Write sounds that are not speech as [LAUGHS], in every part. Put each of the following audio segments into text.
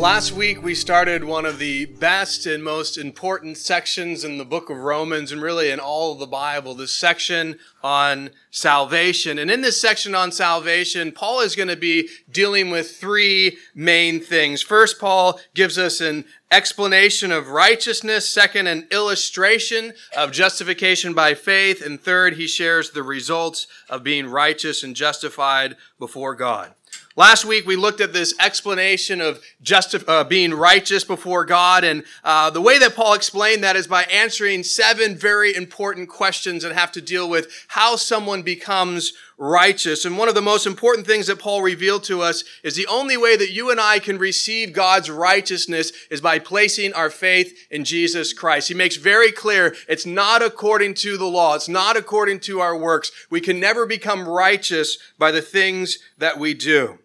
Last week we started one of the best and most important sections in the book of Romans and really in all of the Bible, this section on salvation. And in this section on salvation, Paul is going to be dealing with three main things. First, Paul gives us an explanation of righteousness. Second, an illustration of justification by faith. And third, he shares the results of being righteous and justified before God. Last week we looked at this explanation of just uh, being righteous before God, and uh, the way that Paul explained that is by answering seven very important questions that have to deal with how someone becomes righteous. And one of the most important things that Paul revealed to us is the only way that you and I can receive God's righteousness is by placing our faith in Jesus Christ. He makes very clear it's not according to the law. It's not according to our works. We can never become righteous by the things that we do.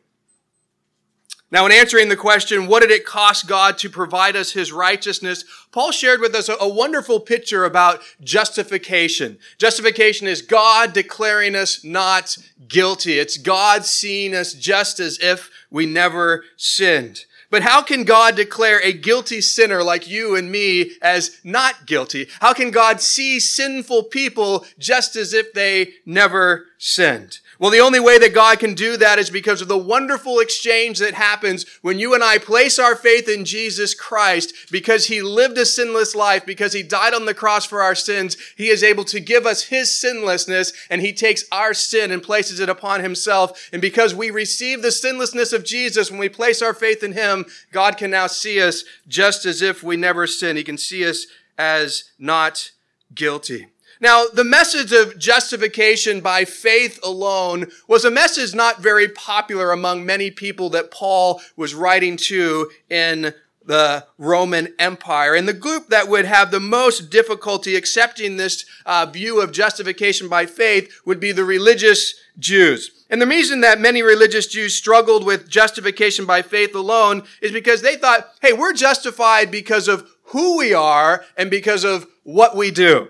Now, in answering the question, what did it cost God to provide us his righteousness? Paul shared with us a, wonderful picture about justification. Justification is God declaring us not guilty. It's God seeing us just as if we never sinned. But how can God declare a guilty sinner like you and me as not guilty? How can God see sinful people just as if they never sinned? Well, the only way that God can do that is because of the wonderful exchange that happens when you and I place our faith in Jesus Christ because he lived a sinless life, because he died on the cross for our sins. He is able to give us his sinlessness and he takes our sin and places it upon himself. And because we receive the sinlessness of Jesus when we place our faith in him, God can now see us just as if we never sinned. He can see us as not guilty. Now, the message of justification by faith alone was a message not very popular among many people that Paul was writing to in the Roman Empire. And the group that would have the most difficulty accepting this uh, view of justification by faith would be the religious Jews. And the reason that many religious Jews struggled with justification by faith alone is because they thought, hey, we're justified because of who we are and because of what we do.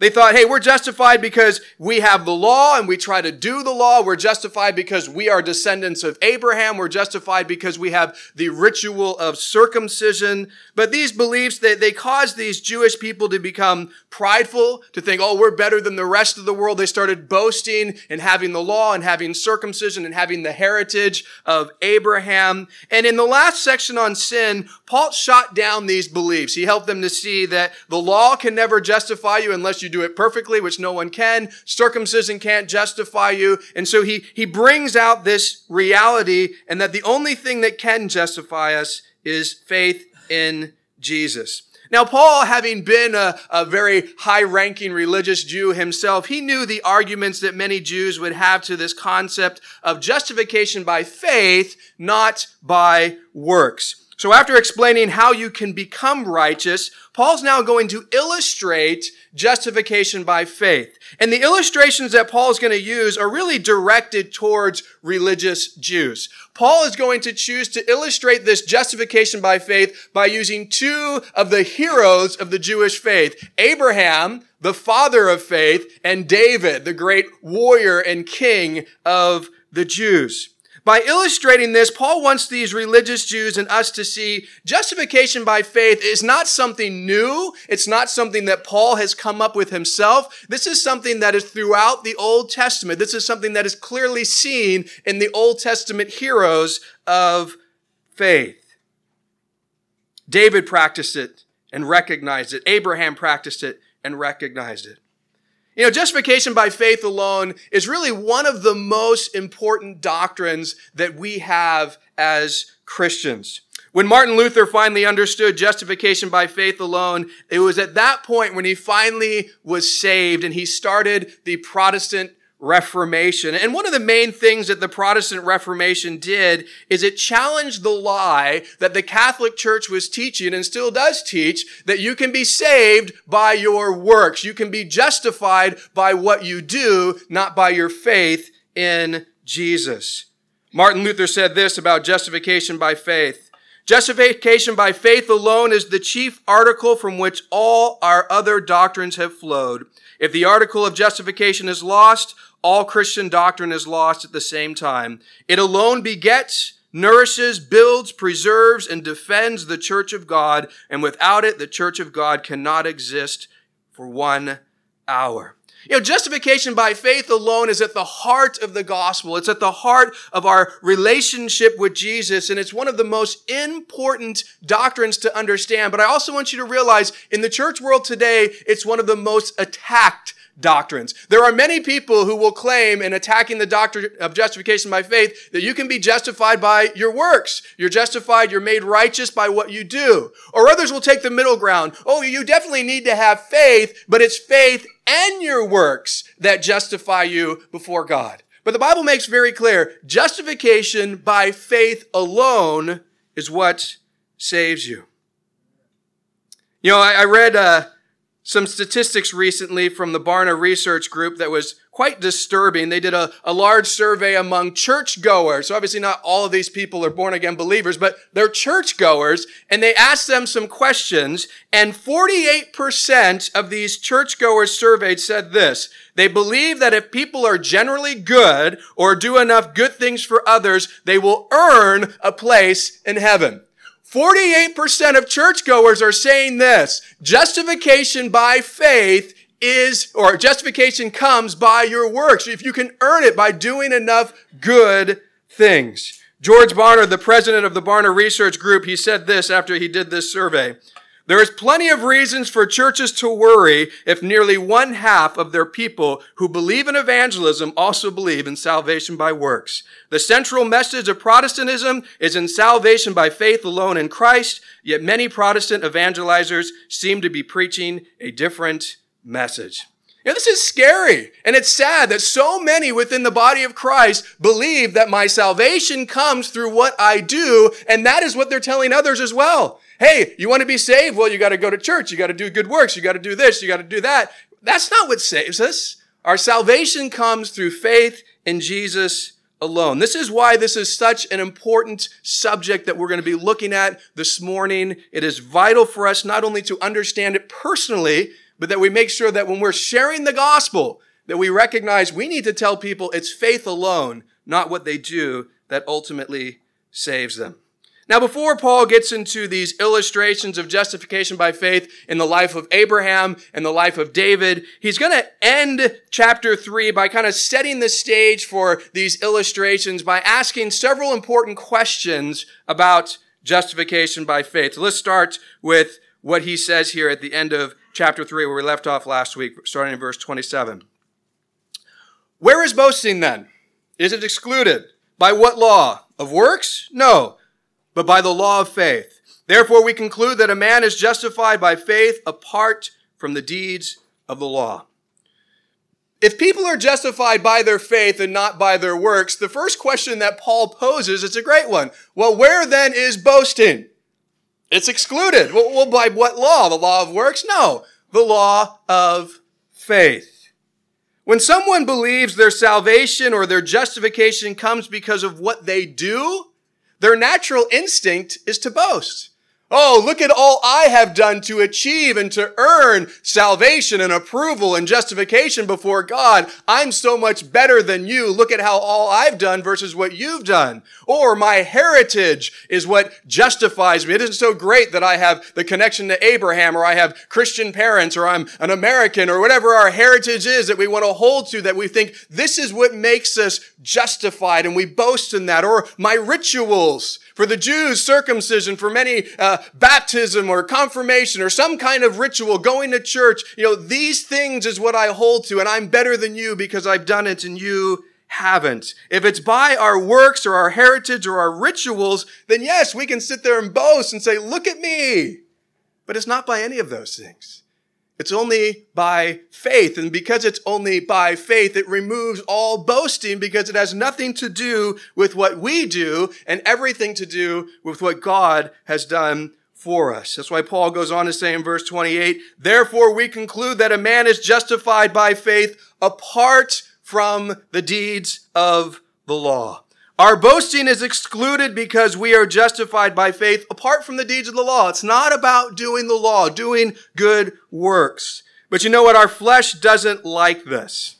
They thought, hey, we're justified because we have the law and we try to do the law. We're justified because we are descendants of Abraham. We're justified because we have the ritual of circumcision. But these beliefs, they, they caused these Jewish people to become prideful, to think, oh, we're better than the rest of the world. They started boasting and having the law and having circumcision and having the heritage of Abraham. And in the last section on sin, Paul shot down these beliefs. He helped them to see that the law can never justify you unless you do it perfectly, which no one can. Circumcision can't justify you. And so he, he brings out this reality and that the only thing that can justify us is faith in Jesus. Now, Paul, having been a, a very high ranking religious Jew himself, he knew the arguments that many Jews would have to this concept of justification by faith, not by works. So after explaining how you can become righteous, Paul's now going to illustrate justification by faith. And the illustrations that Paul is going to use are really directed towards religious Jews. Paul is going to choose to illustrate this justification by faith by using two of the heroes of the Jewish faith. Abraham, the father of faith, and David, the great warrior and king of the Jews. By illustrating this, Paul wants these religious Jews and us to see justification by faith is not something new. It's not something that Paul has come up with himself. This is something that is throughout the Old Testament. This is something that is clearly seen in the Old Testament heroes of faith. David practiced it and recognized it. Abraham practiced it and recognized it. You know, justification by faith alone is really one of the most important doctrines that we have as Christians. When Martin Luther finally understood justification by faith alone, it was at that point when he finally was saved and he started the Protestant Reformation. And one of the main things that the Protestant Reformation did is it challenged the lie that the Catholic Church was teaching and still does teach that you can be saved by your works. You can be justified by what you do, not by your faith in Jesus. Martin Luther said this about justification by faith. Justification by faith alone is the chief article from which all our other doctrines have flowed. If the article of justification is lost, all Christian doctrine is lost at the same time. It alone begets, nourishes, builds, preserves, and defends the church of God, and without it, the church of God cannot exist for one hour. You know, justification by faith alone is at the heart of the gospel. It's at the heart of our relationship with Jesus, and it's one of the most important doctrines to understand. But I also want you to realize in the church world today, it's one of the most attacked doctrines. There are many people who will claim in attacking the doctrine of justification by faith that you can be justified by your works. You're justified, you're made righteous by what you do. Or others will take the middle ground. Oh, you definitely need to have faith, but it's faith and your works that justify you before God. But the Bible makes very clear justification by faith alone is what saves you. You know, I, I read uh, some statistics recently from the Barna Research Group that was quite disturbing. They did a, a large survey among churchgoers. So obviously not all of these people are born again believers, but they're churchgoers. And they asked them some questions. And 48% of these churchgoers surveyed said this. They believe that if people are generally good or do enough good things for others, they will earn a place in heaven. 48% of churchgoers are saying this. Justification by faith is, or justification comes by your works. If you can earn it by doing enough good things. George Barna, the president of the Barna Research Group, he said this after he did this survey. There is plenty of reasons for churches to worry if nearly one half of their people who believe in evangelism also believe in salvation by works. The central message of Protestantism is in salvation by faith alone in Christ, yet many Protestant evangelizers seem to be preaching a different message. You know, this is scary. And it's sad that so many within the body of Christ believe that my salvation comes through what I do, and that is what they're telling others as well. Hey, you want to be saved? Well, you got to go to church. You got to do good works. You got to do this. You got to do that. That's not what saves us. Our salvation comes through faith in Jesus alone. This is why this is such an important subject that we're going to be looking at this morning. It is vital for us not only to understand it personally, but that we make sure that when we're sharing the gospel, that we recognize we need to tell people it's faith alone, not what they do, that ultimately saves them. Now, before Paul gets into these illustrations of justification by faith in the life of Abraham and the life of David, he's going to end chapter three by kind of setting the stage for these illustrations by asking several important questions about justification by faith. So let's start with what he says here at the end of chapter 3, where we left off last week, starting in verse 27. Where is boasting then? Is it excluded? By what law? Of works? No but by the law of faith. Therefore, we conclude that a man is justified by faith apart from the deeds of the law. If people are justified by their faith and not by their works, the first question that Paul poses is a great one. Well, where then is boasting? It's excluded. Well, well by what law? The law of works? No, the law of faith. When someone believes their salvation or their justification comes because of what they do, their natural instinct is to boast. Oh, look at all I have done to achieve and to earn salvation and approval and justification before God. I'm so much better than you. Look at how all I've done versus what you've done. Or my heritage is what justifies me. It isn't so great that I have the connection to Abraham or I have Christian parents or I'm an American or whatever our heritage is that we want to hold to that we think this is what makes us justified and we boast in that. Or my rituals for the Jews, circumcision. For many, uh, baptism or confirmation or some kind of ritual, going to church, you know, these things is what I hold to and I'm better than you because I've done it and you haven't. If it's by our works or our heritage or our rituals, then yes, we can sit there and boast and say, look at me. But it's not by any of those things. It's only by faith. And because it's only by faith, it removes all boasting because it has nothing to do with what we do and everything to do with what God has done for us. That's why Paul goes on to say in verse 28, therefore we conclude that a man is justified by faith apart from the deeds of the law. Our boasting is excluded because we are justified by faith apart from the deeds of the law. It's not about doing the law, doing good works. But you know what? Our flesh doesn't like this.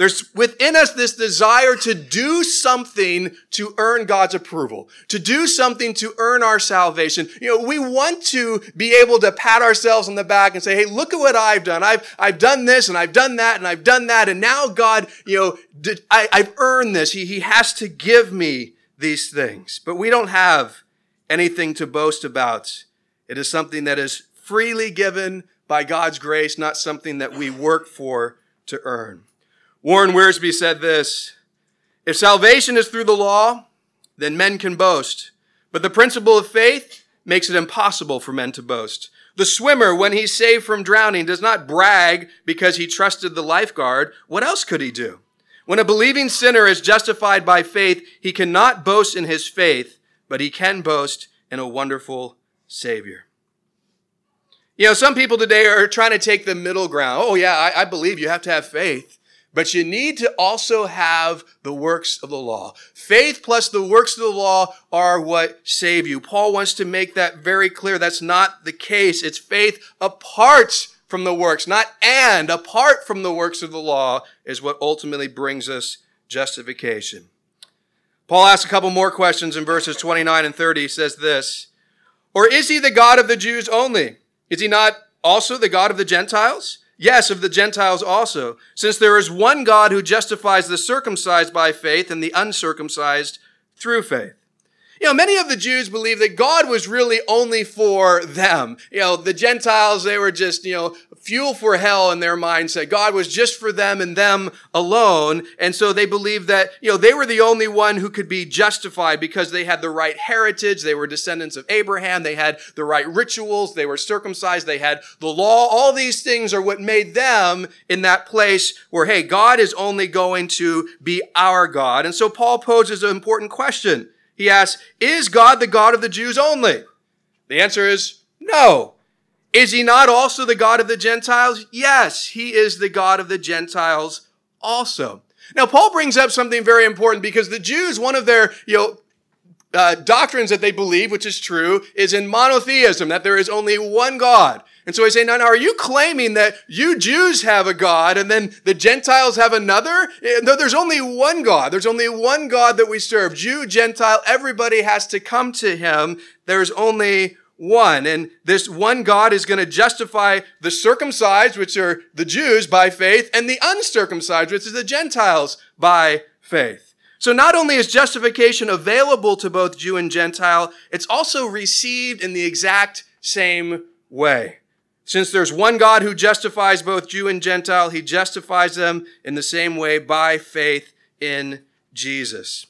There's within us this desire to do something to earn God's approval, to do something to earn our salvation. You know, we want to be able to pat ourselves on the back and say, Hey, look at what I've done. I've, I've done this and I've done that and I've done that. And now God, you know, did, I, I've earned this. He, he has to give me these things. But we don't have anything to boast about. It is something that is freely given by God's grace, not something that we work for to earn. Warren Wiersbe said this If salvation is through the law, then men can boast. But the principle of faith makes it impossible for men to boast. The swimmer, when he's saved from drowning, does not brag because he trusted the lifeguard. What else could he do? When a believing sinner is justified by faith, he cannot boast in his faith, but he can boast in a wonderful Savior. You know, some people today are trying to take the middle ground. Oh, yeah, I, I believe you have to have faith. But you need to also have the works of the law. Faith plus the works of the law are what save you. Paul wants to make that very clear. That's not the case. It's faith apart from the works, not and, apart from the works of the law is what ultimately brings us justification. Paul asks a couple more questions in verses 29 and 30. He says this, Or is he the God of the Jews only? Is he not also the God of the Gentiles? Yes, of the Gentiles also, since there is one God who justifies the circumcised by faith and the uncircumcised through faith. You know, many of the Jews believe that God was really only for them. You know, the Gentiles, they were just, you know, fuel for hell in their mindset. God was just for them and them alone. And so they believed that, you know, they were the only one who could be justified because they had the right heritage. They were descendants of Abraham. They had the right rituals. They were circumcised. They had the law. All these things are what made them in that place where, hey, God is only going to be our God. And so Paul poses an important question. He asks, Is God the God of the Jews only? The answer is no. Is he not also the God of the Gentiles? Yes, he is the God of the Gentiles also. Now, Paul brings up something very important because the Jews, one of their, you know, uh, doctrines that they believe, which is true, is in monotheism, that there is only one God. And so I say, now, now, are you claiming that you Jews have a God and then the Gentiles have another? Eh, no, there's only one God. There's only one God that we serve. Jew, Gentile, everybody has to come to him. There's only one. And this one God is going to justify the circumcised, which are the Jews by faith, and the uncircumcised, which is the Gentiles by faith. So not only is justification available to both Jew and Gentile, it's also received in the exact same way. Since there's one God who justifies both Jew and Gentile, he justifies them in the same way by faith in Jesus.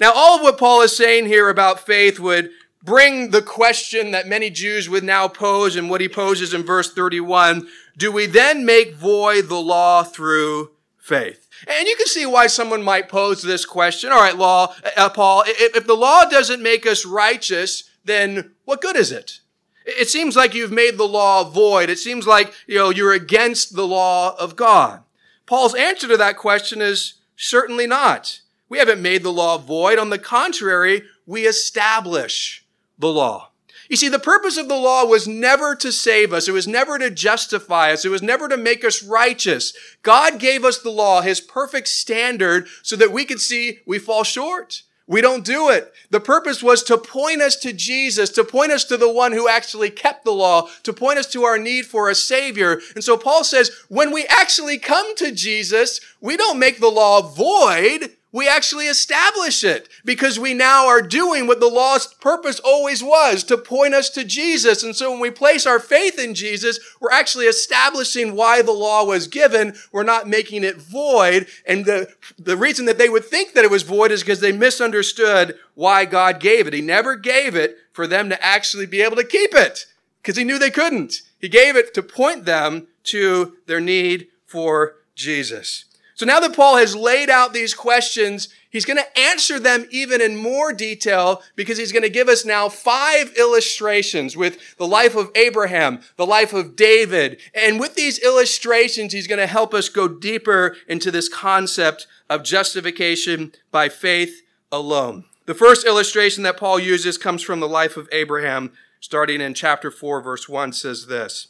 Now, all of what Paul is saying here about faith would bring the question that many Jews would now pose and what he poses in verse 31. Do we then make void the law through faith? And you can see why someone might pose this question. All right, law, uh, Paul, if, if the law doesn't make us righteous, then what good is it? It seems like you've made the law void. It seems like, you know, you're against the law of God. Paul's answer to that question is certainly not. We haven't made the law void. On the contrary, we establish the law. You see, the purpose of the law was never to save us. It was never to justify us. It was never to make us righteous. God gave us the law, His perfect standard, so that we could see we fall short. We don't do it. The purpose was to point us to Jesus, to point us to the one who actually kept the law, to point us to our need for a savior. And so Paul says, when we actually come to Jesus, we don't make the law void. We actually establish it because we now are doing what the law's purpose always was to point us to Jesus. And so when we place our faith in Jesus, we're actually establishing why the law was given. We're not making it void. And the, the reason that they would think that it was void is because they misunderstood why God gave it. He never gave it for them to actually be able to keep it because he knew they couldn't. He gave it to point them to their need for Jesus. So now that Paul has laid out these questions, he's going to answer them even in more detail because he's going to give us now five illustrations with the life of Abraham, the life of David. And with these illustrations, he's going to help us go deeper into this concept of justification by faith alone. The first illustration that Paul uses comes from the life of Abraham, starting in chapter 4, verse 1 says this.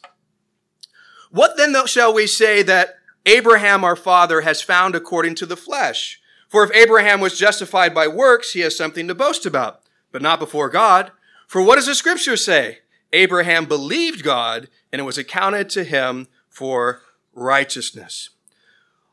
What then shall we say that Abraham our father has found according to the flesh. For if Abraham was justified by works, he has something to boast about, but not before God. For what does the scripture say? Abraham believed God, and it was accounted to him for righteousness.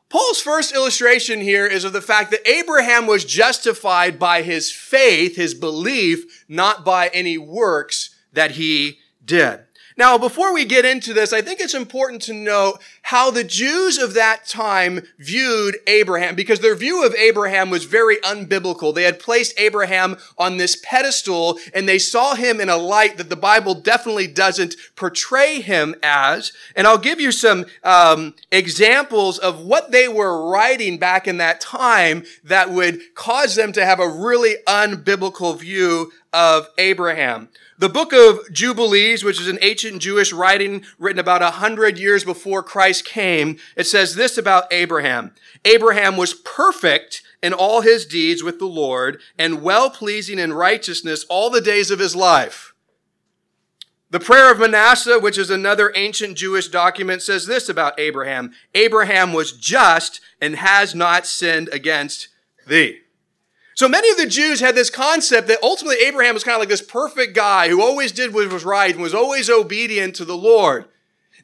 Paul's first illustration here is of the fact that Abraham was justified by his faith, his belief, not by any works that he did. Now, before we get into this, I think it's important to note how the Jews of that time viewed Abraham, because their view of Abraham was very unbiblical. They had placed Abraham on this pedestal and they saw him in a light that the Bible definitely doesn't portray him as. And I'll give you some um, examples of what they were writing back in that time that would cause them to have a really unbiblical view of Abraham. The book of Jubilees, which is an ancient Jewish writing written about a hundred years before Christ came, it says this about Abraham. Abraham was perfect in all his deeds with the Lord and well pleasing in righteousness all the days of his life. The prayer of Manasseh, which is another ancient Jewish document, says this about Abraham. Abraham was just and has not sinned against thee. So many of the Jews had this concept that ultimately Abraham was kind of like this perfect guy who always did what was right and was always obedient to the Lord.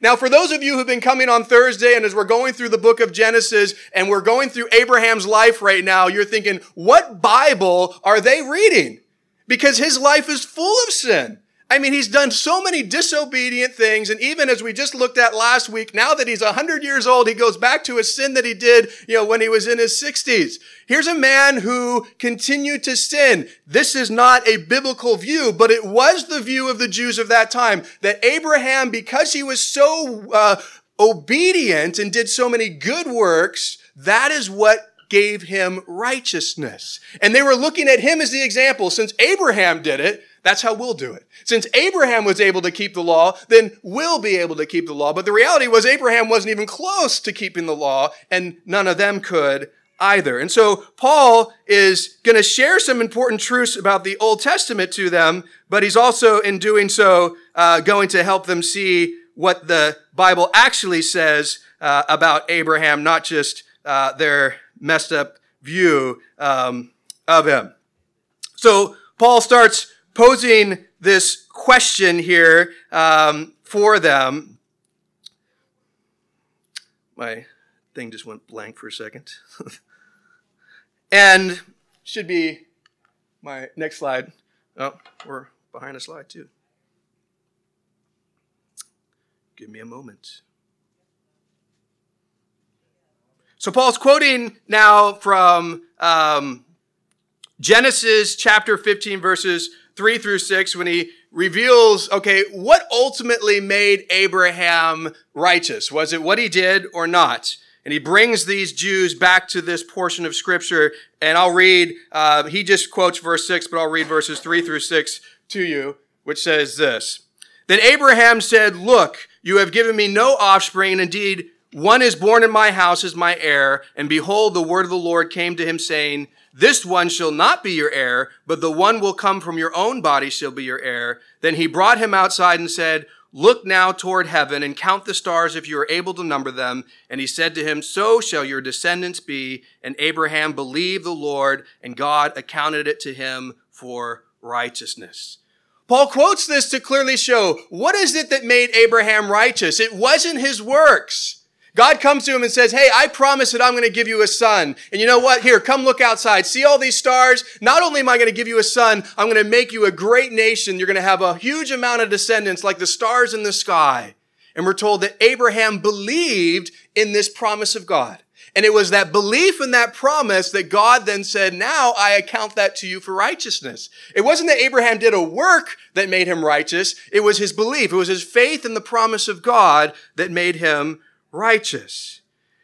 Now, for those of you who've been coming on Thursday and as we're going through the book of Genesis and we're going through Abraham's life right now, you're thinking, what Bible are they reading? Because his life is full of sin. I mean, he's done so many disobedient things. And even as we just looked at last week, now that he's 100 years old, he goes back to a sin that he did, you know, when he was in his 60s. Here's a man who continued to sin. This is not a biblical view, but it was the view of the Jews of that time that Abraham, because he was so uh, obedient and did so many good works, that is what gave him righteousness. And they were looking at him as the example. Since Abraham did it, that's how we'll do it. Since Abraham was able to keep the law, then we'll be able to keep the law. But the reality was Abraham wasn't even close to keeping the law, and none of them could either. And so Paul is going to share some important truths about the Old Testament to them, but he's also, in doing so, uh, going to help them see what the Bible actually says uh, about Abraham, not just uh, their messed up view um, of him. So Paul starts posing this question here um, for them. My thing just went blank for a second. [LAUGHS] and should be my next slide. Oh, we're behind a slide too. Give me a moment. So Paul's quoting now from um, Genesis chapter 15, verses 3 through 6 when he reveals, okay, what ultimately made Abraham righteous? Was it what he did or not? And he brings these Jews back to this portion of scripture. And I'll read, uh, he just quotes verse 6, but I'll read verses 3 through 6 to you, which says this. Then Abraham said, Look, you have given me no offspring, and indeed, one is born in my house as my heir. And behold, the word of the Lord came to him, saying, this one shall not be your heir, but the one will come from your own body shall be your heir. Then he brought him outside and said, Look now toward heaven and count the stars if you are able to number them. And he said to him, So shall your descendants be. And Abraham believed the Lord, and God accounted it to him for righteousness. Paul quotes this to clearly show what is it that made Abraham righteous? It wasn't his works. God comes to him and says, Hey, I promise that I'm going to give you a son. And you know what? Here, come look outside. See all these stars? Not only am I going to give you a son, I'm going to make you a great nation. You're going to have a huge amount of descendants like the stars in the sky. And we're told that Abraham believed in this promise of God. And it was that belief in that promise that God then said, now I account that to you for righteousness. It wasn't that Abraham did a work that made him righteous. It was his belief. It was his faith in the promise of God that made him righteous.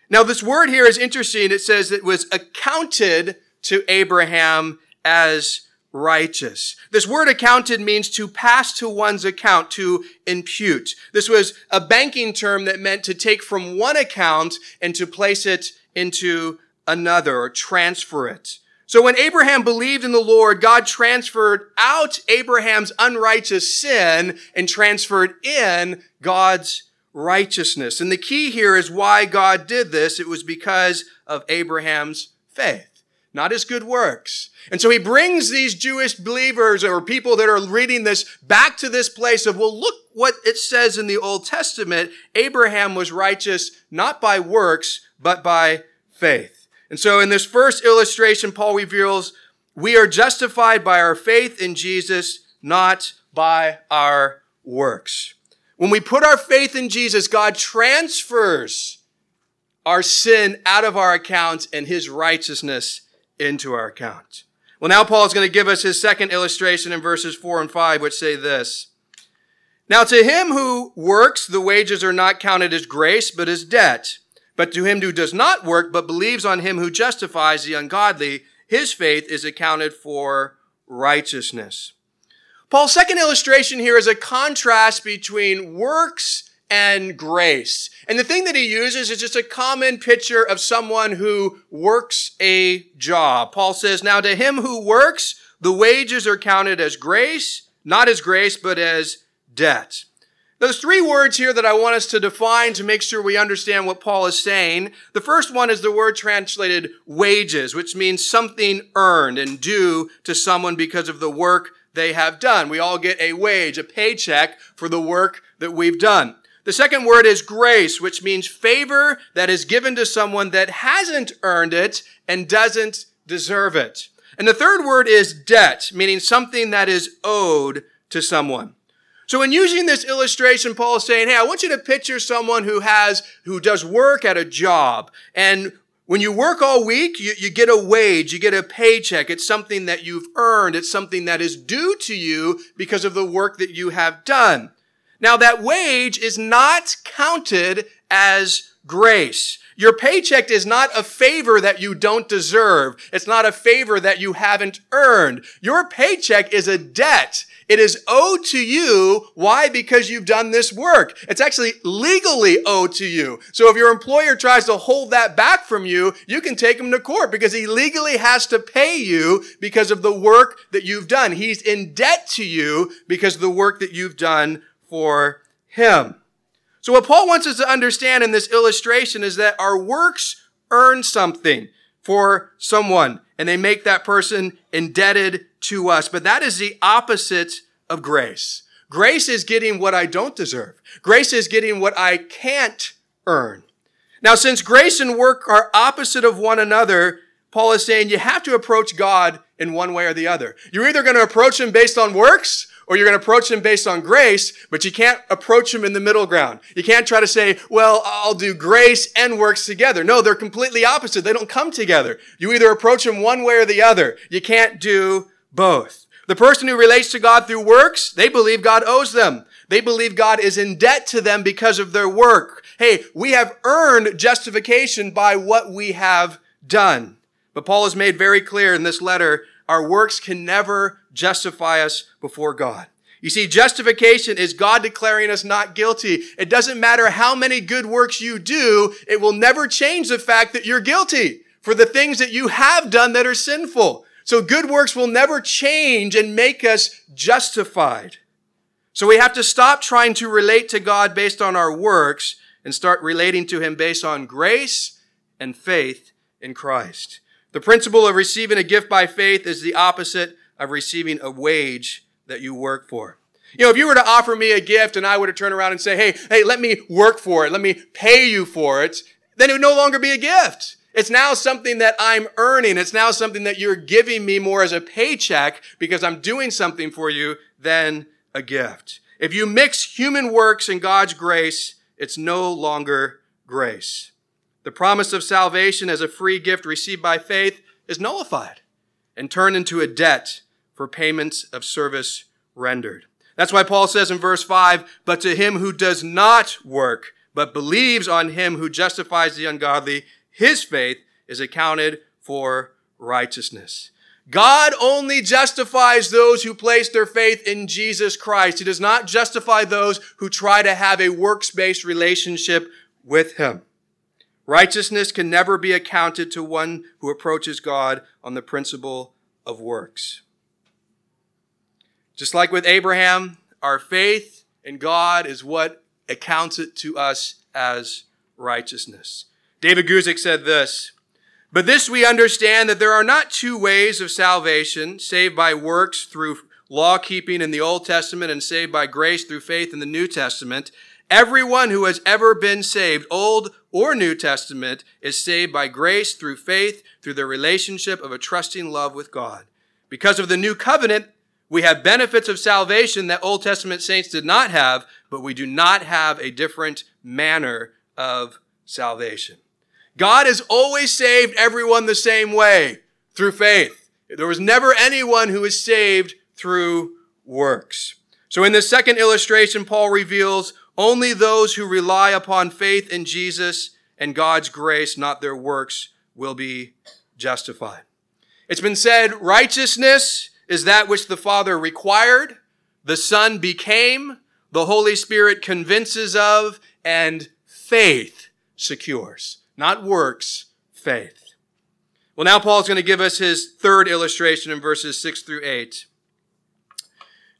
Now, this word here is interesting. It says it was accounted to Abraham as righteous. This word accounted means to pass to one's account, to impute. This was a banking term that meant to take from one account and to place it into another or transfer it. So when Abraham believed in the Lord, God transferred out Abraham's unrighteous sin and transferred in God's righteousness. And the key here is why God did this. It was because of Abraham's faith not his good works. And so he brings these Jewish believers or people that are reading this back to this place of, well, look what it says in the Old Testament. Abraham was righteous not by works, but by faith. And so in this first illustration, Paul reveals we are justified by our faith in Jesus, not by our works. When we put our faith in Jesus, God transfers our sin out of our account and his righteousness into our account. Well, now Paul is going to give us his second illustration in verses 4 and 5, which say this. Now to him who works, the wages are not counted as grace, but as debt. But to him who does not work, but believes on him who justifies the ungodly, his faith is accounted for righteousness. Paul's second illustration here is a contrast between works and grace. And the thing that he uses is just a common picture of someone who works a job. Paul says, Now to him who works, the wages are counted as grace, not as grace, but as debt. There's three words here that I want us to define to make sure we understand what Paul is saying. The first one is the word translated wages, which means something earned and due to someone because of the work they have done. We all get a wage, a paycheck for the work that we've done. The second word is grace, which means favor that is given to someone that hasn't earned it and doesn't deserve it. And the third word is debt, meaning something that is owed to someone. So in using this illustration, Paul is saying, Hey, I want you to picture someone who has, who does work at a job. And when you work all week, you, you get a wage, you get a paycheck. It's something that you've earned. It's something that is due to you because of the work that you have done. Now that wage is not counted as grace. Your paycheck is not a favor that you don't deserve. It's not a favor that you haven't earned. Your paycheck is a debt. It is owed to you. Why? Because you've done this work. It's actually legally owed to you. So if your employer tries to hold that back from you, you can take him to court because he legally has to pay you because of the work that you've done. He's in debt to you because of the work that you've done for him. So what Paul wants us to understand in this illustration is that our works earn something for someone and they make that person indebted to us. But that is the opposite of grace. Grace is getting what I don't deserve. Grace is getting what I can't earn. Now, since grace and work are opposite of one another, Paul is saying you have to approach God in one way or the other. You're either going to approach him based on works or you're going to approach him based on grace, but you can't approach him in the middle ground. You can't try to say, well, I'll do grace and works together. No, they're completely opposite. They don't come together. You either approach him one way or the other. You can't do both. The person who relates to God through works, they believe God owes them. They believe God is in debt to them because of their work. Hey, we have earned justification by what we have done. But Paul has made very clear in this letter our works can never justify us before God. You see, justification is God declaring us not guilty. It doesn't matter how many good works you do, it will never change the fact that you're guilty for the things that you have done that are sinful. So good works will never change and make us justified. So we have to stop trying to relate to God based on our works and start relating to Him based on grace and faith in Christ. The principle of receiving a gift by faith is the opposite of receiving a wage that you work for. You know, if you were to offer me a gift and I were to turn around and say, hey, hey, let me work for it, let me pay you for it, then it would no longer be a gift. It's now something that I'm earning. It's now something that you're giving me more as a paycheck because I'm doing something for you than a gift. If you mix human works and God's grace, it's no longer grace. The promise of salvation as a free gift received by faith is nullified and turned into a debt for payments of service rendered. That's why Paul says in verse 5, but to him who does not work, but believes on him who justifies the ungodly, his faith is accounted for righteousness. God only justifies those who place their faith in Jesus Christ. He does not justify those who try to have a works-based relationship with him. Righteousness can never be accounted to one who approaches God on the principle of works. Just like with Abraham, our faith in God is what accounts it to us as righteousness. David Guzik said this, but this we understand that there are not two ways of salvation, saved by works through law keeping in the Old Testament and saved by grace through faith in the New Testament. Everyone who has ever been saved, Old or New Testament, is saved by grace through faith, through the relationship of a trusting love with God. Because of the new covenant, we have benefits of salvation that Old Testament saints did not have, but we do not have a different manner of salvation. God has always saved everyone the same way, through faith. There was never anyone who was saved through works. So in this second illustration, Paul reveals only those who rely upon faith in Jesus and God's grace, not their works, will be justified. It's been said righteousness is that which the Father required, the Son became, the Holy Spirit convinces of, and faith secures. Not works, faith. Well, now Paul's going to give us his third illustration in verses 6 through 8.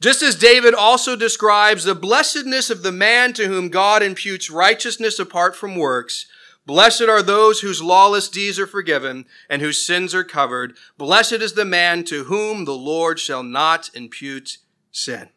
Just as David also describes the blessedness of the man to whom God imputes righteousness apart from works, Blessed are those whose lawless deeds are forgiven and whose sins are covered. Blessed is the man to whom the Lord shall not impute sin.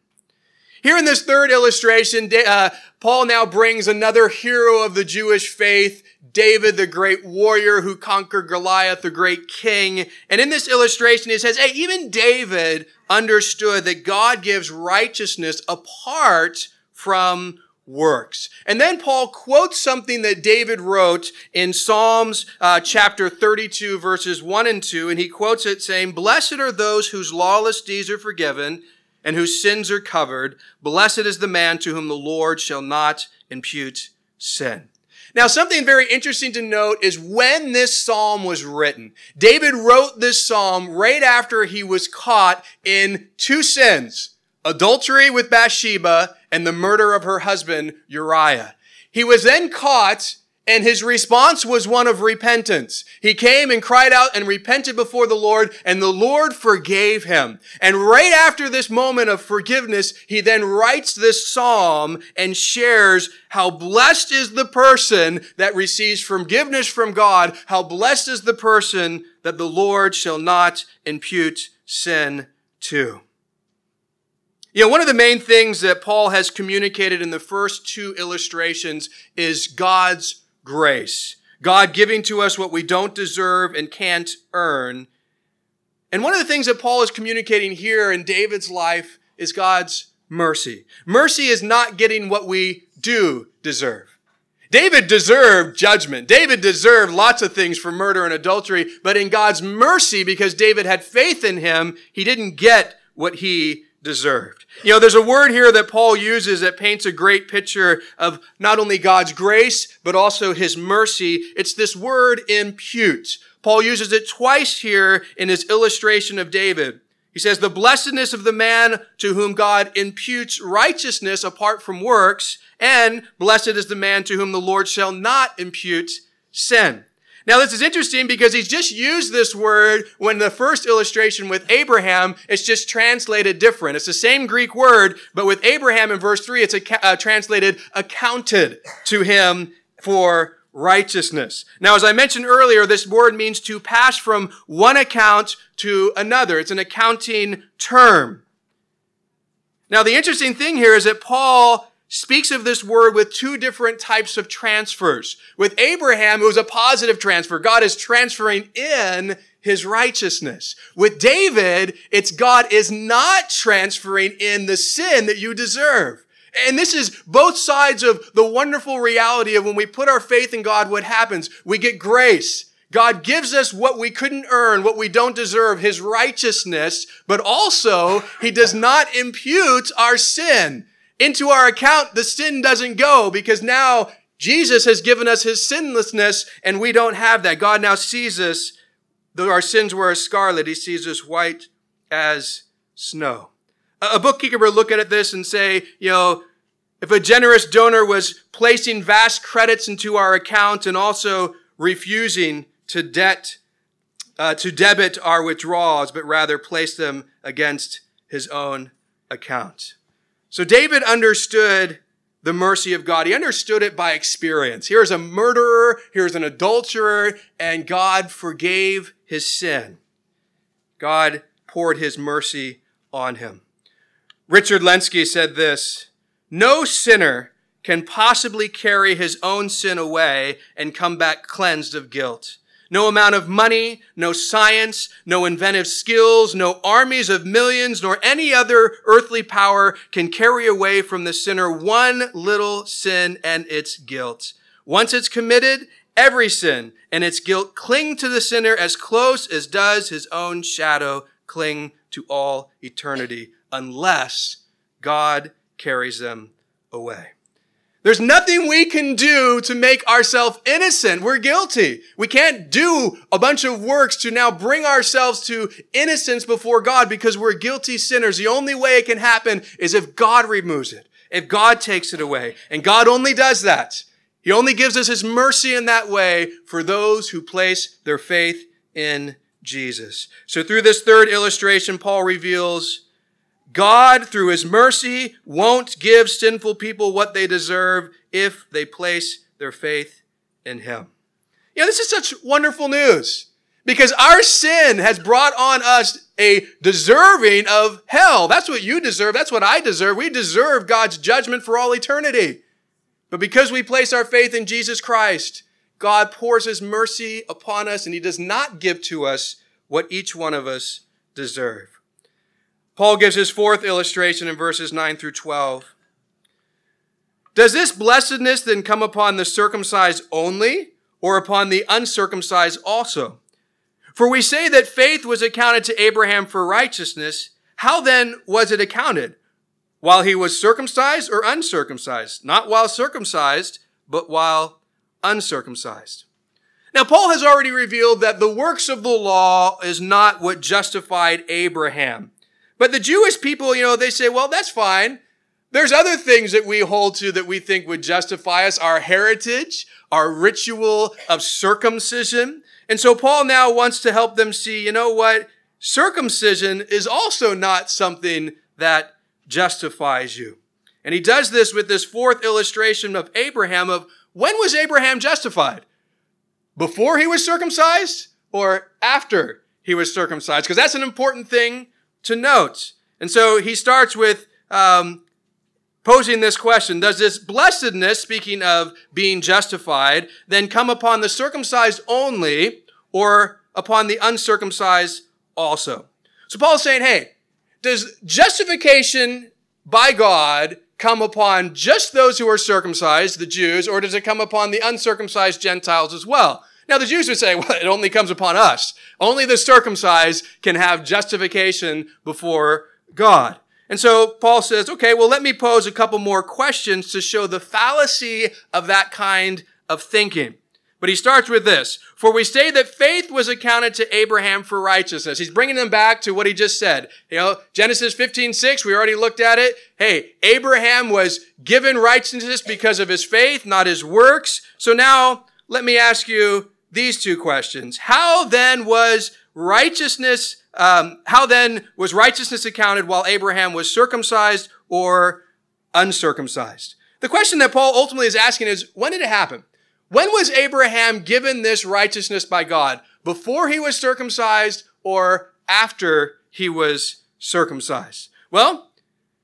Here in this third illustration, uh, Paul now brings another hero of the Jewish faith, David, the great warrior who conquered Goliath, the great king. And in this illustration, he says, hey, even David understood that God gives righteousness apart from works. And then Paul quotes something that David wrote in Psalms uh, chapter 32 verses 1 and 2, and he quotes it saying, Blessed are those whose lawless deeds are forgiven and whose sins are covered. Blessed is the man to whom the Lord shall not impute sin. Now, something very interesting to note is when this psalm was written. David wrote this psalm right after he was caught in two sins adultery with Bathsheba and the murder of her husband, Uriah. He was then caught and his response was one of repentance. He came and cried out and repented before the Lord, and the Lord forgave him. And right after this moment of forgiveness, he then writes this psalm and shares how blessed is the person that receives forgiveness from God. How blessed is the person that the Lord shall not impute sin to. You know, one of the main things that Paul has communicated in the first two illustrations is God's grace. God giving to us what we don't deserve and can't earn. And one of the things that Paul is communicating here in David's life is God's mercy. Mercy is not getting what we do deserve. David deserved judgment. David deserved lots of things for murder and adultery, but in God's mercy, because David had faith in him, he didn't get what he deserved. You know, there's a word here that Paul uses that paints a great picture of not only God's grace, but also his mercy. It's this word impute. Paul uses it twice here in his illustration of David. He says, the blessedness of the man to whom God imputes righteousness apart from works, and blessed is the man to whom the Lord shall not impute sin. Now, this is interesting because he's just used this word when the first illustration with Abraham, it's just translated different. It's the same Greek word, but with Abraham in verse 3, it's a, uh, translated accounted to him for righteousness. Now, as I mentioned earlier, this word means to pass from one account to another. It's an accounting term. Now, the interesting thing here is that Paul speaks of this word with two different types of transfers. With Abraham, it was a positive transfer. God is transferring in his righteousness. With David, it's God is not transferring in the sin that you deserve. And this is both sides of the wonderful reality of when we put our faith in God, what happens? We get grace. God gives us what we couldn't earn, what we don't deserve, His righteousness, but also He does not impute our sin. Into our account, the sin doesn't go because now Jesus has given us His sinlessness and we don't have that. God now sees us, though our sins were as scarlet, He sees us white as snow. A bookkeeper would look at this and say, you know, if a generous donor was placing vast credits into our account and also refusing to debt, uh, to debit our withdrawals, but rather place them against his own account. So David understood the mercy of God. He understood it by experience. Here's a murderer, here's an adulterer, and God forgave his sin. God poured his mercy on him. Richard Lenski said this, no sinner can possibly carry his own sin away and come back cleansed of guilt. No amount of money, no science, no inventive skills, no armies of millions, nor any other earthly power can carry away from the sinner one little sin and its guilt. Once it's committed, every sin and its guilt cling to the sinner as close as does his own shadow cling to all eternity, unless God carries them away. There's nothing we can do to make ourselves innocent. We're guilty. We can't do a bunch of works to now bring ourselves to innocence before God because we're guilty sinners. The only way it can happen is if God removes it, if God takes it away. And God only does that. He only gives us his mercy in that way for those who place their faith in Jesus. So through this third illustration, Paul reveals God, through his mercy, won't give sinful people what they deserve if they place their faith in him. You know, this is such wonderful news because our sin has brought on us a deserving of hell. That's what you deserve. That's what I deserve. We deserve God's judgment for all eternity. But because we place our faith in Jesus Christ, God pours his mercy upon us and he does not give to us what each one of us deserve. Paul gives his fourth illustration in verses 9 through 12. Does this blessedness then come upon the circumcised only, or upon the uncircumcised also? For we say that faith was accounted to Abraham for righteousness. How then was it accounted? While he was circumcised or uncircumcised? Not while circumcised, but while uncircumcised. Now, Paul has already revealed that the works of the law is not what justified Abraham. But the Jewish people, you know, they say, well, that's fine. There's other things that we hold to that we think would justify us, our heritage, our ritual of circumcision. And so Paul now wants to help them see, you know what? Circumcision is also not something that justifies you. And he does this with this fourth illustration of Abraham of when was Abraham justified? Before he was circumcised or after he was circumcised? Because that's an important thing to note. And so he starts with um, posing this question Does this blessedness, speaking of being justified, then come upon the circumcised only or upon the uncircumcised also? So Paul's saying, hey, does justification by God come upon just those who are circumcised, the Jews, or does it come upon the uncircumcised Gentiles as well? Now, the Jews would say, well, it only comes upon us. Only the circumcised can have justification before God. And so Paul says, okay, well, let me pose a couple more questions to show the fallacy of that kind of thinking. But he starts with this. For we say that faith was accounted to Abraham for righteousness. He's bringing them back to what he just said. You know, Genesis 15, 6, we already looked at it. Hey, Abraham was given righteousness because of his faith, not his works. So now let me ask you, these two questions. How then was righteousness, um, how then was righteousness accounted while Abraham was circumcised or uncircumcised? The question that Paul ultimately is asking is, when did it happen? When was Abraham given this righteousness by God? Before he was circumcised or after he was circumcised? Well,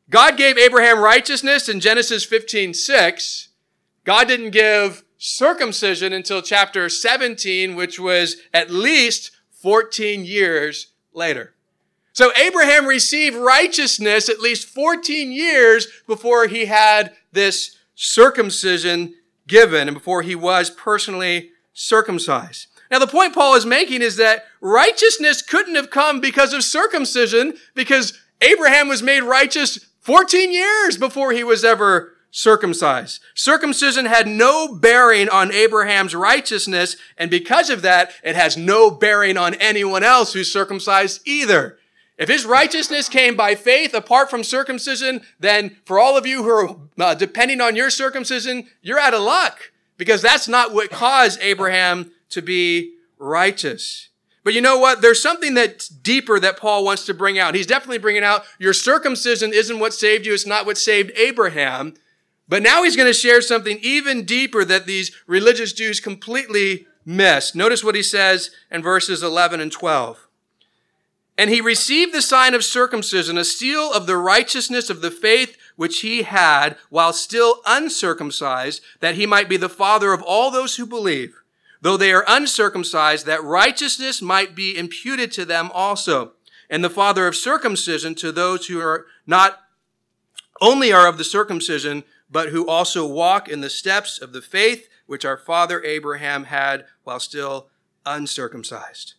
God gave Abraham righteousness in Genesis 15, 6. God didn't give circumcision until chapter 17, which was at least 14 years later. So Abraham received righteousness at least 14 years before he had this circumcision given and before he was personally circumcised. Now, the point Paul is making is that righteousness couldn't have come because of circumcision because Abraham was made righteous 14 years before he was ever circumcised. Circumcision had no bearing on Abraham's righteousness, and because of that, it has no bearing on anyone else who's circumcised either. If his righteousness came by faith apart from circumcision, then for all of you who are uh, depending on your circumcision, you're out of luck because that's not what caused Abraham to be righteous. But you know what? There's something that's deeper that Paul wants to bring out. He's definitely bringing out your circumcision isn't what saved you. It's not what saved Abraham. But now he's going to share something even deeper that these religious Jews completely missed. Notice what he says in verses 11 and 12. And he received the sign of circumcision, a seal of the righteousness of the faith which he had while still uncircumcised, that he might be the father of all those who believe, though they are uncircumcised, that righteousness might be imputed to them also, and the father of circumcision to those who are not only are of the circumcision, but who also walk in the steps of the faith which our father Abraham had while still uncircumcised.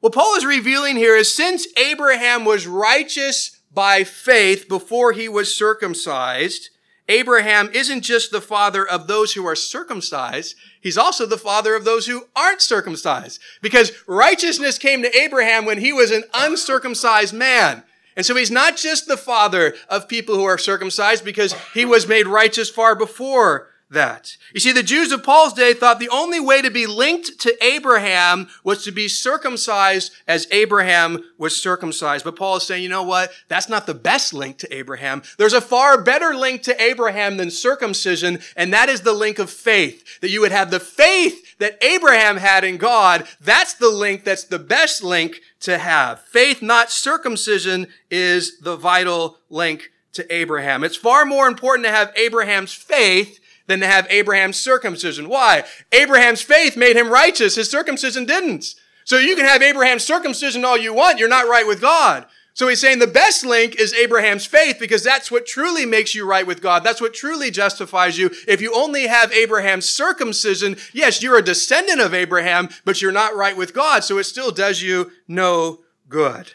What Paul is revealing here is since Abraham was righteous by faith before he was circumcised, Abraham isn't just the father of those who are circumcised, he's also the father of those who aren't circumcised. Because righteousness came to Abraham when he was an uncircumcised man. And so he's not just the father of people who are circumcised because he was made righteous far before that. You see, the Jews of Paul's day thought the only way to be linked to Abraham was to be circumcised as Abraham was circumcised. But Paul is saying, you know what? That's not the best link to Abraham. There's a far better link to Abraham than circumcision, and that is the link of faith. That you would have the faith that Abraham had in God. That's the link that's the best link to have. Faith, not circumcision, is the vital link to Abraham. It's far more important to have Abraham's faith than to have Abraham's circumcision. Why? Abraham's faith made him righteous. His circumcision didn't. So you can have Abraham's circumcision all you want. You're not right with God. So he's saying the best link is Abraham's faith because that's what truly makes you right with God. That's what truly justifies you. If you only have Abraham's circumcision, yes, you're a descendant of Abraham, but you're not right with God. So it still does you no good.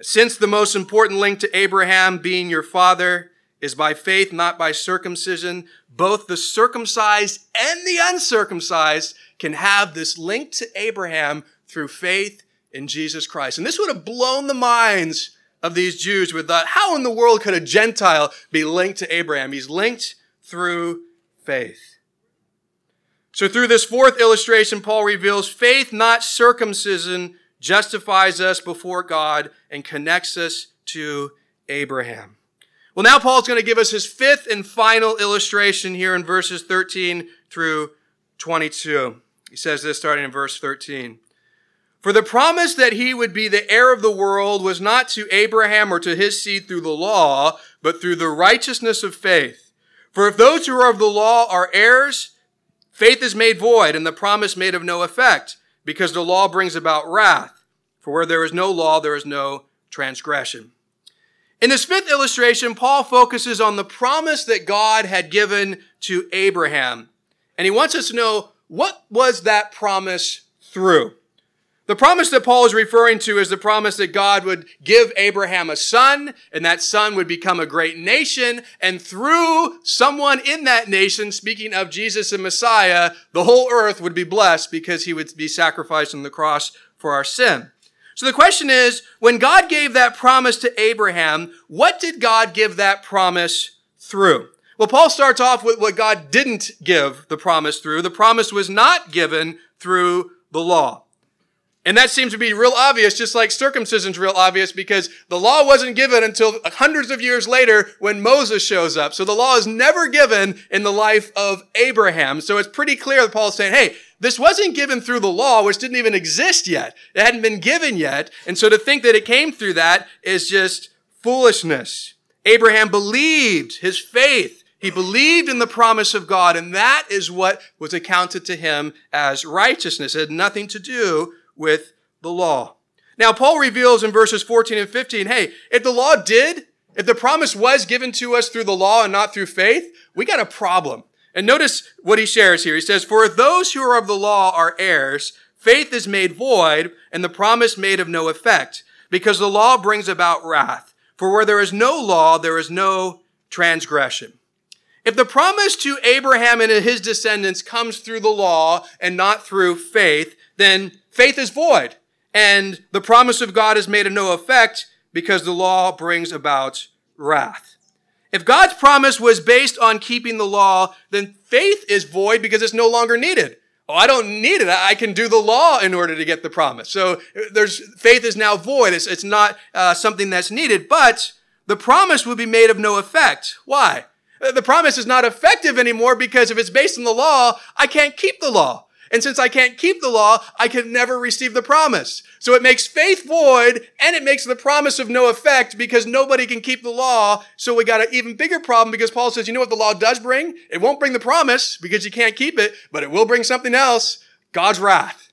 Since the most important link to Abraham being your father is by faith, not by circumcision. Both the circumcised and the uncircumcised can have this link to Abraham through faith in Jesus Christ. And this would have blown the minds of these Jews with that. How in the world could a Gentile be linked to Abraham? He's linked through faith. So through this fourth illustration, Paul reveals faith, not circumcision, justifies us before God and connects us to Abraham. Well, now Paul's going to give us his fifth and final illustration here in verses 13 through 22. He says this starting in verse 13. For the promise that he would be the heir of the world was not to Abraham or to his seed through the law, but through the righteousness of faith. For if those who are of the law are heirs, faith is made void and the promise made of no effect, because the law brings about wrath. For where there is no law, there is no transgression. In this fifth illustration, Paul focuses on the promise that God had given to Abraham. And he wants us to know what was that promise through? The promise that Paul is referring to is the promise that God would give Abraham a son, and that son would become a great nation, and through someone in that nation, speaking of Jesus and Messiah, the whole earth would be blessed because he would be sacrificed on the cross for our sin. So the question is, when God gave that promise to Abraham, what did God give that promise through? Well, Paul starts off with what God didn't give the promise through. The promise was not given through the law. And that seems to be real obvious, just like circumcision's real obvious, because the law wasn't given until hundreds of years later when Moses shows up. So the law is never given in the life of Abraham. So it's pretty clear that Paul's saying, hey, This wasn't given through the law, which didn't even exist yet. It hadn't been given yet. And so to think that it came through that is just foolishness. Abraham believed his faith. He believed in the promise of God, and that is what was accounted to him as righteousness. It had nothing to do with the law. Now, Paul reveals in verses 14 and 15, hey, if the law did, if the promise was given to us through the law and not through faith, we got a problem. And notice what he shares here. He says, For if those who are of the law are heirs, faith is made void and the promise made of no effect, because the law brings about wrath. For where there is no law, there is no transgression. If the promise to Abraham and his descendants comes through the law and not through faith, then faith is void. And the promise of God is made of no effect because the law brings about wrath. If God's promise was based on keeping the law, then faith is void because it's no longer needed. Oh, I don't need it. I can do the law in order to get the promise. So there's faith is now void. It's, it's not uh, something that's needed, but the promise would be made of no effect. Why? The promise is not effective anymore because if it's based on the law, I can't keep the law. And since I can't keep the law, I can never receive the promise. So it makes faith void and it makes the promise of no effect because nobody can keep the law. So we got an even bigger problem because Paul says, you know what the law does bring? It won't bring the promise because you can't keep it, but it will bring something else. God's wrath.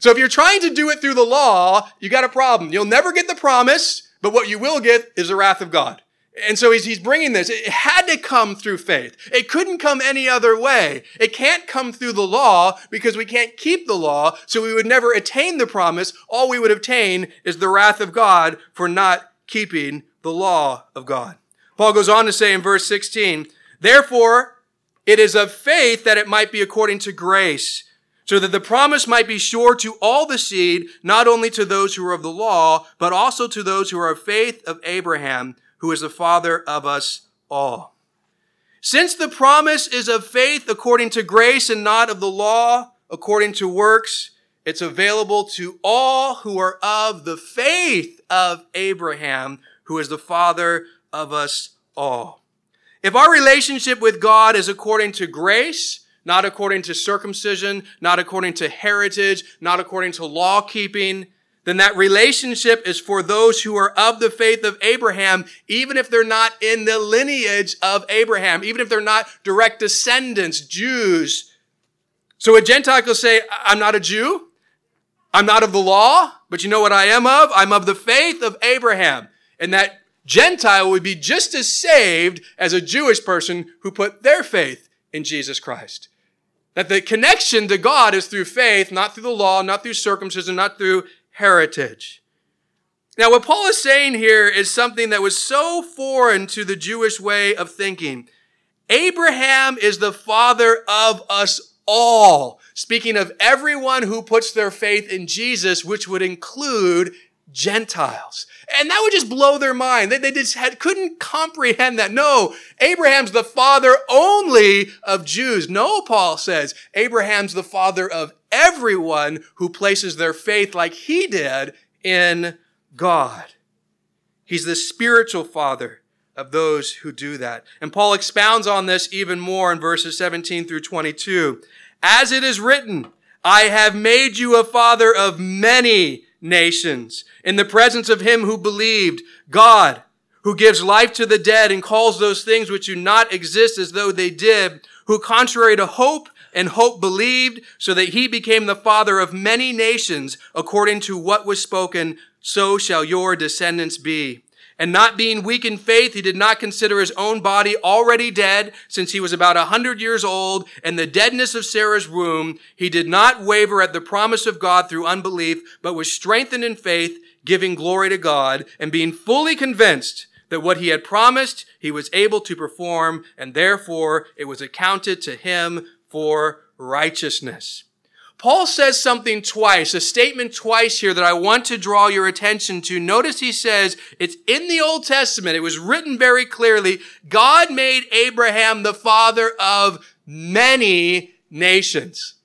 So if you're trying to do it through the law, you got a problem. You'll never get the promise, but what you will get is the wrath of God. And so he's, he's bringing this. It had to come through faith. It couldn't come any other way. It can't come through the law because we can't keep the law. So we would never attain the promise. All we would obtain is the wrath of God for not keeping the law of God. Paul goes on to say in verse 16, therefore it is of faith that it might be according to grace so that the promise might be sure to all the seed, not only to those who are of the law, but also to those who are of faith of Abraham who is the Father of us all. Since the promise is of faith according to grace and not of the law according to works, it's available to all who are of the faith of Abraham, who is the father of us all. If our relationship with God is according to grace, not according to circumcision, not according to heritage, not according to law keeping, then that relationship is for those who are of the faith of Abraham, even if they're not in the lineage of Abraham, even if they're not direct descendants, Jews. So a Gentile will say, I'm not a Jew. I'm not of the law, but you know what I am of? I'm of the faith of Abraham. And that Gentile would be just as saved as a Jewish person who put their faith in Jesus Christ. That the connection to God is through faith, not through the law, not through circumcision, not through heritage. Now, what Paul is saying here is something that was so foreign to the Jewish way of thinking. Abraham is the father of us all. Speaking of everyone who puts their faith in Jesus, which would include Gentiles. And that would just blow their mind. They, they just had, couldn't comprehend that. No, Abraham's the father only of Jews. No, Paul says, Abraham's the father of everyone who places their faith like he did in God. He's the spiritual father of those who do that. And Paul expounds on this even more in verses 17 through 22. As it is written, I have made you a father of many nations in the presence of him who believed God, who gives life to the dead and calls those things which do not exist as though they did, who contrary to hope and hope believed so that he became the father of many nations according to what was spoken, so shall your descendants be. And not being weak in faith, he did not consider his own body already dead since he was about a hundred years old and the deadness of Sarah's womb. He did not waver at the promise of God through unbelief, but was strengthened in faith, giving glory to God and being fully convinced that what he had promised he was able to perform and therefore it was accounted to him for righteousness. Paul says something twice, a statement twice here that I want to draw your attention to. Notice he says it's in the Old Testament. It was written very clearly. God made Abraham the father of many nations.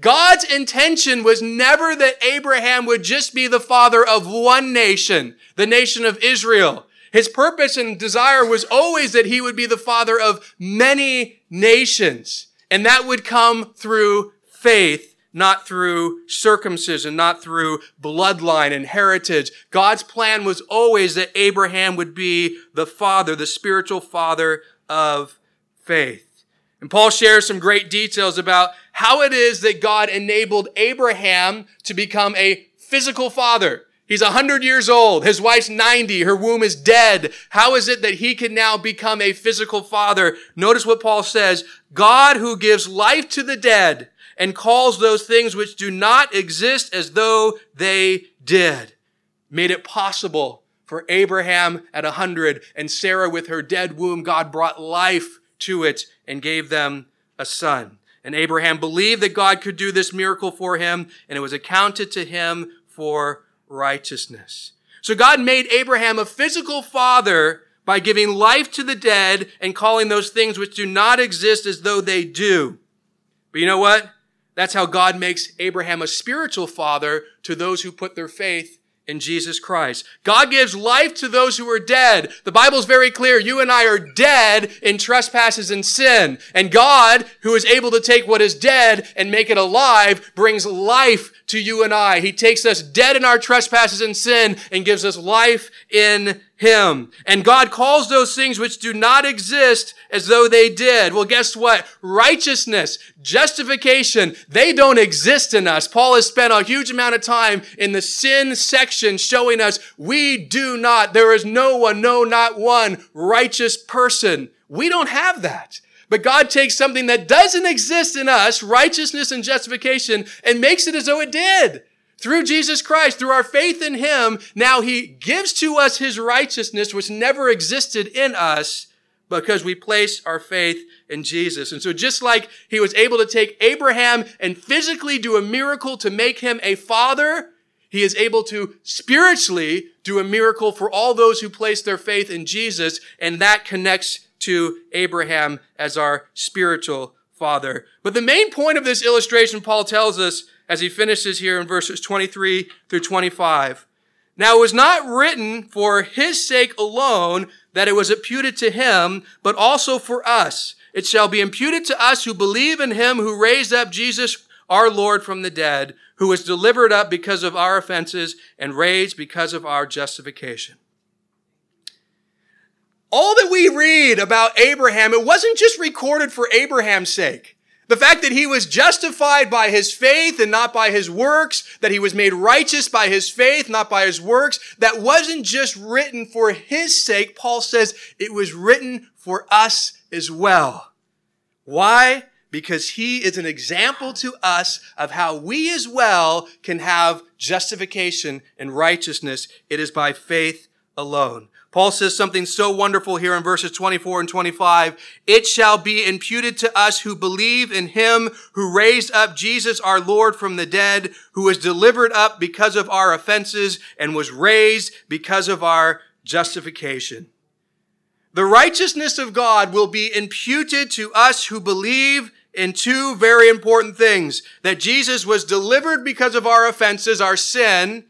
God's intention was never that Abraham would just be the father of one nation, the nation of Israel. His purpose and desire was always that he would be the father of many nations. And that would come through faith not through circumcision, not through bloodline and heritage. God's plan was always that Abraham would be the father, the spiritual father of faith. And Paul shares some great details about how it is that God enabled Abraham to become a physical father. He's 100 years old. His wife's 90. Her womb is dead. How is it that he can now become a physical father? Notice what Paul says. God who gives life to the dead and calls those things which do not exist as though they did, made it possible for Abraham at 100 and Sarah with her dead womb. God brought life to it and gave them a son. And Abraham believed that God could do this miracle for him, and it was accounted to him for righteousness. So God made Abraham a physical father by giving life to the dead and calling those things which do not exist as though they do. But you know what? That's how God makes Abraham a spiritual father to those who put their faith in Jesus Christ. God gives life to those who are dead. The Bible is very clear. You and I are dead in trespasses and sin. And God, who is able to take what is dead and make it alive, brings life to you and I. He takes us dead in our trespasses and sin and gives us life in him. And God calls those things which do not exist as though they did. Well, guess what? Righteousness, justification, they don't exist in us. Paul has spent a huge amount of time in the sin section showing us we do not, there is no one, no, not one righteous person. We don't have that. But God takes something that doesn't exist in us, righteousness and justification, and makes it as though it did. Through Jesus Christ, through our faith in Him, now He gives to us His righteousness, which never existed in us because we place our faith in Jesus. And so just like He was able to take Abraham and physically do a miracle to make him a father, He is able to spiritually do a miracle for all those who place their faith in Jesus. And that connects to Abraham as our spiritual father. But the main point of this illustration, Paul tells us, as he finishes here in verses 23 through 25. Now it was not written for his sake alone that it was imputed to him, but also for us. It shall be imputed to us who believe in him who raised up Jesus our Lord from the dead, who was delivered up because of our offenses and raised because of our justification. All that we read about Abraham, it wasn't just recorded for Abraham's sake. The fact that he was justified by his faith and not by his works, that he was made righteous by his faith, not by his works, that wasn't just written for his sake. Paul says it was written for us as well. Why? Because he is an example to us of how we as well can have justification and righteousness. It is by faith alone. Paul says something so wonderful here in verses 24 and 25. It shall be imputed to us who believe in him who raised up Jesus our Lord from the dead, who was delivered up because of our offenses and was raised because of our justification. The righteousness of God will be imputed to us who believe in two very important things. That Jesus was delivered because of our offenses, our sin,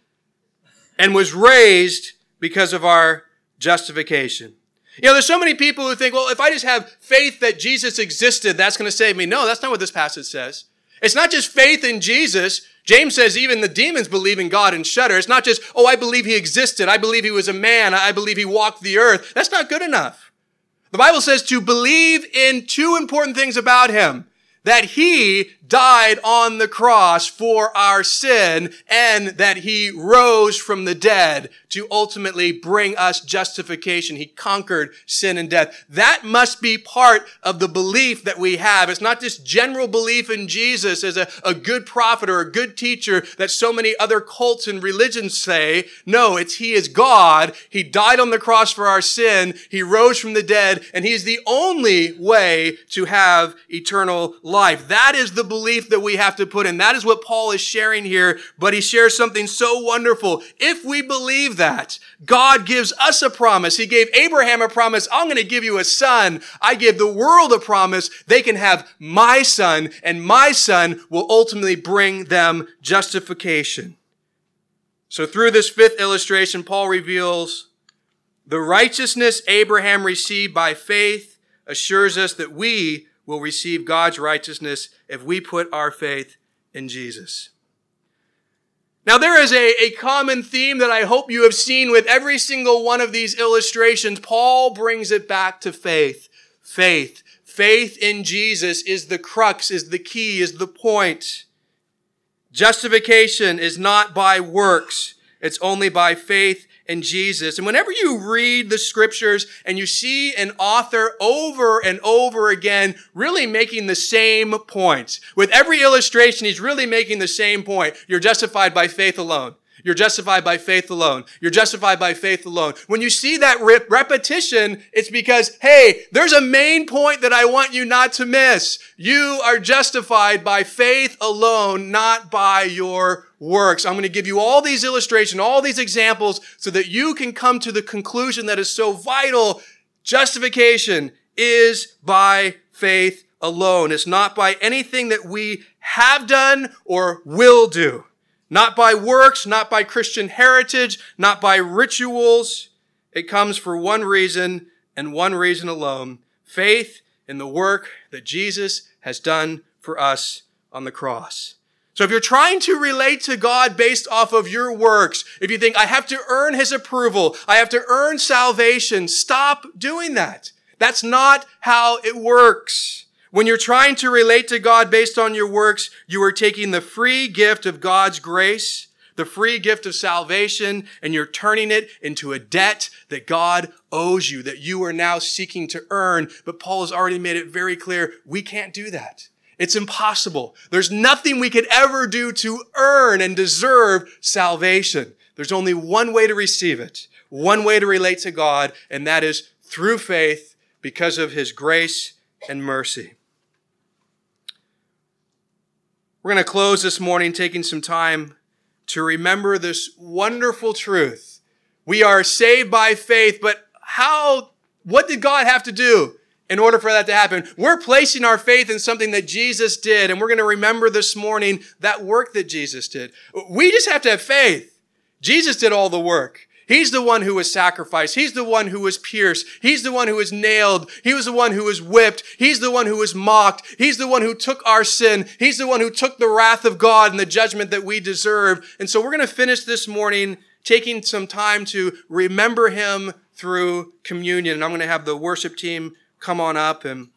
and was raised because of our justification. You know, there's so many people who think, well, if I just have faith that Jesus existed, that's going to save me. No, that's not what this passage says. It's not just faith in Jesus. James says even the demons believe in God and shudder. It's not just, oh, I believe he existed. I believe he was a man. I believe he walked the earth. That's not good enough. The Bible says to believe in two important things about him. That he died on the cross for our sin and that he rose from the dead to ultimately bring us justification. He conquered sin and death. That must be part of the belief that we have. It's not just general belief in Jesus as a, a good prophet or a good teacher that so many other cults and religions say. No, it's he is God. He died on the cross for our sin. He rose from the dead and he is the only way to have eternal life. That is the belief that we have to put in. That is what Paul is sharing here, but he shares something so wonderful. If we believe that, God gives us a promise. He gave Abraham a promise. I'm going to give you a son. I give the world a promise. They can have my son and my son will ultimately bring them justification. So through this fifth illustration, Paul reveals the righteousness Abraham received by faith assures us that we will receive God's righteousness if we put our faith in Jesus. Now, there is a, a common theme that I hope you have seen with every single one of these illustrations. Paul brings it back to faith. Faith. Faith in Jesus is the crux, is the key, is the point. Justification is not by works. It's only by faith in Jesus. And whenever you read the scriptures and you see an author over and over again really making the same point, with every illustration, he's really making the same point. You're justified by faith alone. You're justified by faith alone. You're justified by faith alone. When you see that rep- repetition, it's because, hey, there's a main point that I want you not to miss. You are justified by faith alone, not by your works. I'm going to give you all these illustrations, all these examples so that you can come to the conclusion that is so vital. Justification is by faith alone. It's not by anything that we have done or will do. Not by works, not by Christian heritage, not by rituals. It comes for one reason and one reason alone. Faith in the work that Jesus has done for us on the cross. So if you're trying to relate to God based off of your works, if you think, I have to earn his approval, I have to earn salvation, stop doing that. That's not how it works. When you're trying to relate to God based on your works, you are taking the free gift of God's grace, the free gift of salvation, and you're turning it into a debt that God owes you, that you are now seeking to earn. But Paul has already made it very clear we can't do that. It's impossible. There's nothing we could ever do to earn and deserve salvation. There's only one way to receive it, one way to relate to God, and that is through faith because of his grace and mercy. We're going to close this morning taking some time to remember this wonderful truth. We are saved by faith, but how, what did God have to do in order for that to happen? We're placing our faith in something that Jesus did, and we're going to remember this morning that work that Jesus did. We just have to have faith. Jesus did all the work. He's the one who was sacrificed. He's the one who was pierced. He's the one who was nailed. He was the one who was whipped. He's the one who was mocked. He's the one who took our sin. He's the one who took the wrath of God and the judgment that we deserve. And so we're going to finish this morning taking some time to remember him through communion. And I'm going to have the worship team come on up and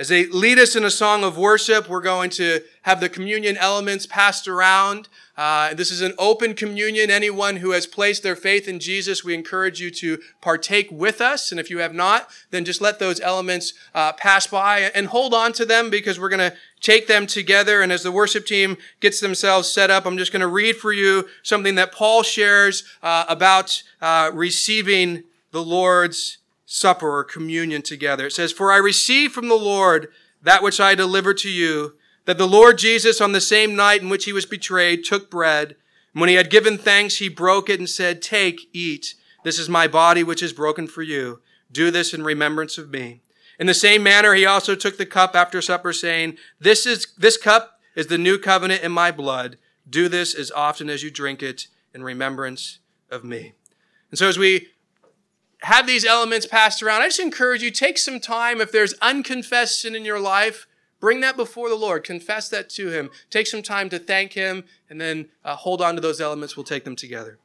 as they lead us in a song of worship, we're going to have the communion elements passed around. Uh, this is an open communion. Anyone who has placed their faith in Jesus, we encourage you to partake with us. And if you have not, then just let those elements uh, pass by and hold on to them because we're going to take them together. And as the worship team gets themselves set up, I'm just going to read for you something that Paul shares uh, about uh, receiving the Lord's supper or communion together. It says, For I received from the Lord that which I delivered to you, that the Lord Jesus on the same night in which he was betrayed took bread. And when he had given thanks, he broke it and said, Take, eat. This is my body which is broken for you. Do this in remembrance of me. In the same manner, he also took the cup after supper, saying, This is, this cup is the new covenant in my blood. Do this as often as you drink it in remembrance of me. And so as we have these elements passed around, I just encourage you, take some time. If there's unconfessed sin in your life, bring that before the Lord. Confess that to Him. Take some time to thank Him, and then uh, hold on to those elements. We'll take them together.